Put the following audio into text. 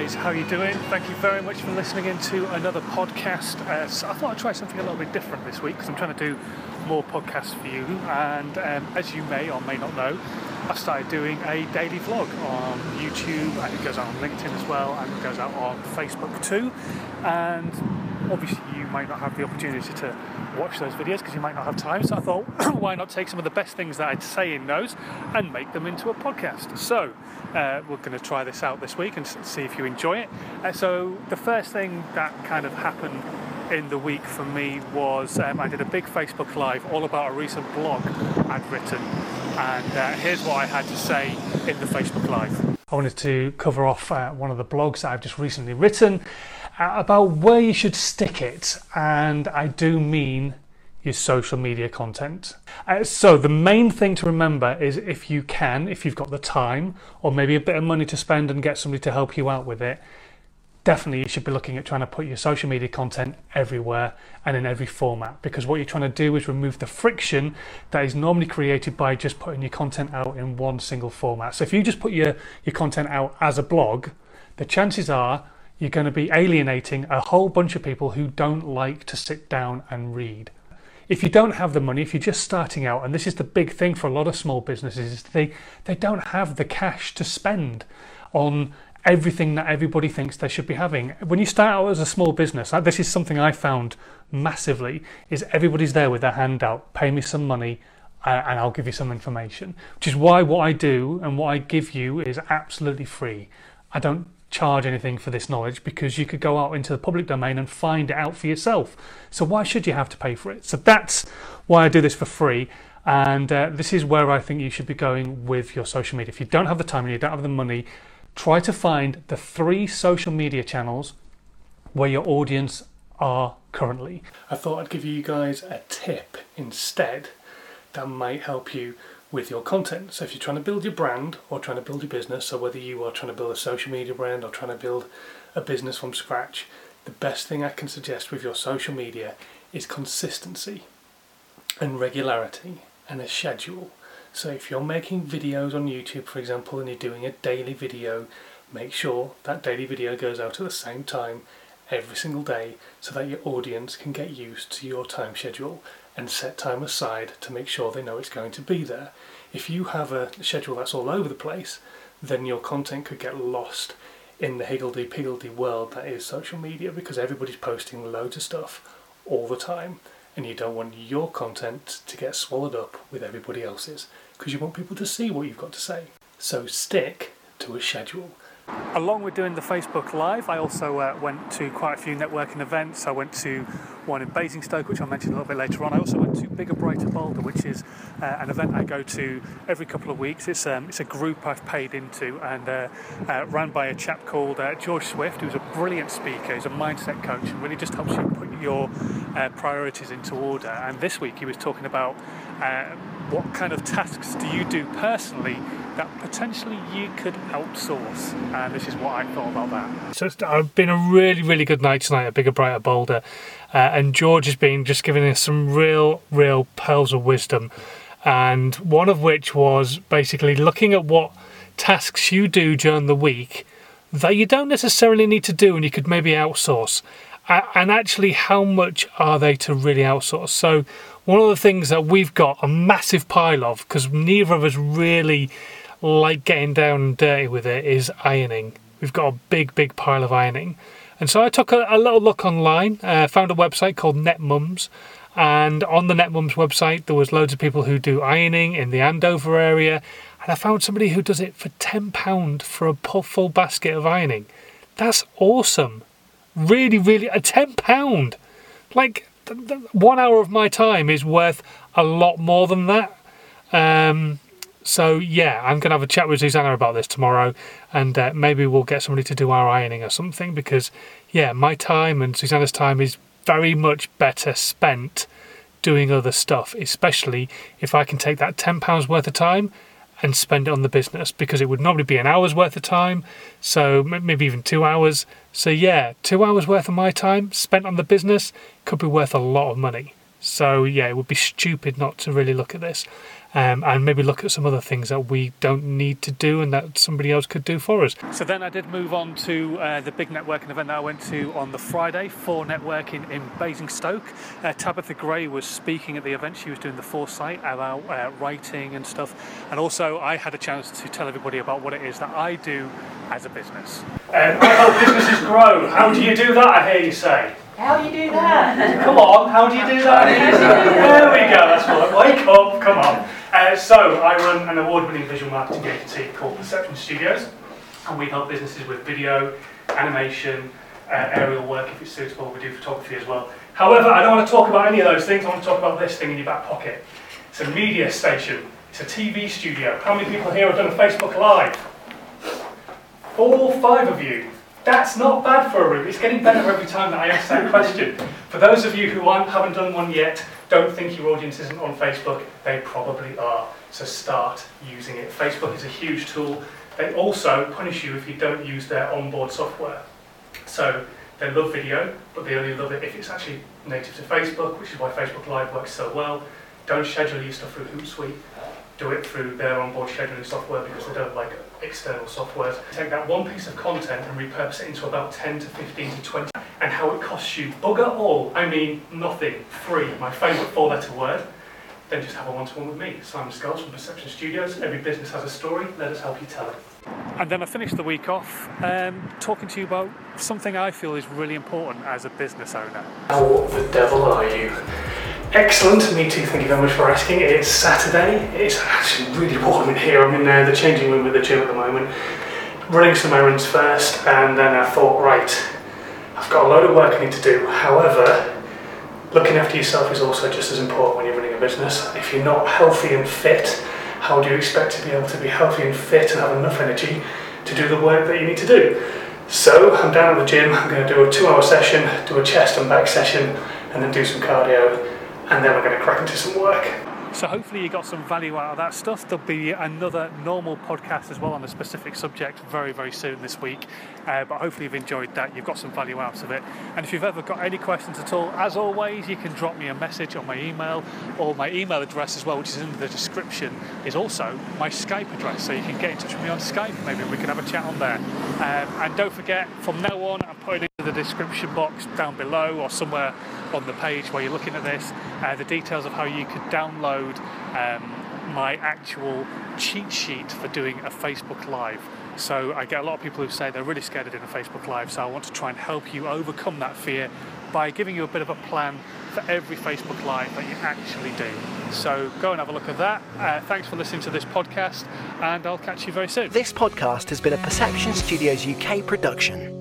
guys, how are you doing? Thank you very much for listening in to another podcast. Uh, so I thought I'd try something a little bit different this week because I'm trying to do more podcasts for you. And um, as you may or may not know, I started doing a daily vlog on YouTube and it goes out on LinkedIn as well and it goes out on Facebook too. And obviously, you might not have the opportunity to watch those videos because you might not have time. So I thought, why not take some of the best things that I'd say in those and make them into a podcast? So uh, we're going to try this out this week and see if you enjoy it. Uh, so the first thing that kind of happened in the week for me was um, I did a big Facebook Live all about a recent blog I'd written, and uh, here's what I had to say in the Facebook Live. I wanted to cover off uh, one of the blogs that I've just recently written uh, about where you should stick it, and I do mean your social media content. Uh, so, the main thing to remember is if you can, if you've got the time or maybe a bit of money to spend and get somebody to help you out with it, definitely you should be looking at trying to put your social media content everywhere and in every format because what you're trying to do is remove the friction that is normally created by just putting your content out in one single format. So if you just put your, your content out as a blog, the chances are you're going to be alienating a whole bunch of people who don't like to sit down and read. If you don't have the money, if you're just starting out, and this is the big thing for a lot of small businesses, is they, they don't have the cash to spend on everything that everybody thinks they should be having. When you start out as a small business, this is something I found massively, is everybody's there with their hand out, pay me some money uh, and I'll give you some information. Which is why what I do and what I give you is absolutely free. I don't charge anything for this knowledge because you could go out into the public domain and find it out for yourself. So why should you have to pay for it? So that's why I do this for free. And uh, this is where I think you should be going with your social media. If you don't have the time and you don't have the money, try to find the three social media channels where your audience are currently. I thought I'd give you guys a tip instead that might help you with your content. So if you're trying to build your brand or trying to build your business, so whether you are trying to build a social media brand or trying to build a business from scratch, the best thing I can suggest with your social media is consistency and regularity and a schedule. So if you're making videos on YouTube, for example, and you're doing a daily video, make sure that daily video goes out at the same time every single day so that your audience can get used to your time schedule and set time aside to make sure they know it's going to be there. If you have a schedule that's all over the place, then your content could get lost in the higgledy-piggledy world that is social media because everybody's posting loads of stuff all the time and you don't want your content to get swallowed up with everybody else's because you want people to see what you've got to say. So stick to a schedule. Along with doing the Facebook Live, I also uh, went to quite a few networking events. I went to one in Basingstoke, which I'll mention a little bit later on. I also went to Bigger Brighter Bolder, which is uh, an event I go to every couple of weeks. It's, um, it's a group I've paid into and uh, uh run by a chap called uh, George Swift, who's a brilliant speaker. He's a mindset coach and really just helps you put your uh, priorities into order. And this week he was talking about what kind of tasks do you do personally that potentially you could outsource? And this is what I thought about that. So it's uh, been a really, really good night tonight at Bigger Brighter Bolder. Uh, and George has been just giving us some real, real pearls of wisdom. And one of which was basically looking at what tasks you do during the week that you don't necessarily need to do and you could maybe outsource. And actually, how much are they to really outsource? So, one of the things that we've got a massive pile of, because neither of us really like getting down and dirty with it, is ironing. We've got a big, big pile of ironing. And so I took a, a little look online, uh, found a website called NetMums, and on the NetMums website there was loads of people who do ironing in the Andover area, and I found somebody who does it for £10 for a full basket of ironing. That's awesome. Really, really, a £10. Like, one hour of my time is worth a lot more than that. Um, so yeah, I'm going to have a chat with Susanna about this tomorrow, and uh, maybe we'll get somebody to do our ironing or something. Because yeah, my time and Susanna's time is very much better spent doing other stuff, especially if I can take that ten pounds worth of time and spend it on the business because it would normally be an hour's worth of time, so maybe even two hours. So, yeah, two hours worth of my time spent on the business could be worth a lot of money. So yeah, it would be stupid not to really look at this um, and maybe look at some other things that we don't need to do and that somebody else could do for us. So then I did move on to uh, the big networking event that I went to on the Friday for networking in Basingstoke. Uh, Tabitha Gray was speaking at the event. She was doing the foresight about uh, writing and stuff. And also, I had a chance to tell everybody about what it is that I do as a business. Um, I help businesses grow. How do you do that? I hear you say. How do you do that? Come on, how do you do that? There we go, that's right. Wake up, come on. Uh, so, I run an award winning visual marketing agency called Perception Studios, and we help businesses with video, animation, uh, aerial work if it's suitable. We do photography as well. However, I don't want to talk about any of those things, I want to talk about this thing in your back pocket. It's a media station, it's a TV studio. How many people here have done a Facebook Live? All five of you. That's not bad for a room. It's getting better every time that I ask that question. For those of you who haven't done one yet, don't think your audience isn't on Facebook. They probably are. So start using it. Facebook is a huge tool. They also punish you if you don't use their onboard software. So they love video, but they only love it if it's actually native to Facebook, which is why Facebook Live works so well. Don't schedule your stuff through Hootsuite. Do it through their onboard scheduling software because they don't like external software. Take that one piece of content and repurpose it into about 10 to 15 to 20 and how it costs you bugger all, I mean nothing, free, my favourite four letter word, then just have a one-to-one with me, Simon Scholes from Perception Studios. Every business has a story, let us help you tell it. And then I finished the week off um, talking to you about something I feel is really important as a business owner. How the devil are you? Excellent, me too, thank you very much for asking. It's Saturday, it's actually really warm in here. I'm in uh, the changing room at the gym at the moment, running some errands first, and then I thought, right, I've got a load of work I need to do. However, looking after yourself is also just as important when you're running a business. If you're not healthy and fit, how do you expect to be able to be healthy and fit and have enough energy to do the work that you need to do? So I'm down at the gym, I'm going to do a two hour session, do a chest and back session, and then do some cardio and then we're going to crack into some work. So hopefully you got some value out of that stuff. There'll be another normal podcast as well on a specific subject very, very soon this week. Uh, but hopefully you've enjoyed that. You've got some value out of it. And if you've ever got any questions at all, as always, you can drop me a message on my email or my email address as well, which is in the description, is also my Skype address. So you can get in touch with me on Skype. Maybe we can have a chat on there. Um, and don't forget, from now on, I'm putting it in the description box down below or somewhere on the page where you're looking at this uh, the details of how you could download um, my actual cheat sheet for doing a Facebook Live. So I get a lot of people who say they're really scared of doing a Facebook Live, so I want to try and help you overcome that fear by giving you a bit of a plan for every Facebook Live that you actually do. So go and have a look at that. Uh, thanks for listening to this podcast, and I'll catch you very soon. This podcast has been a Perception Studios UK production.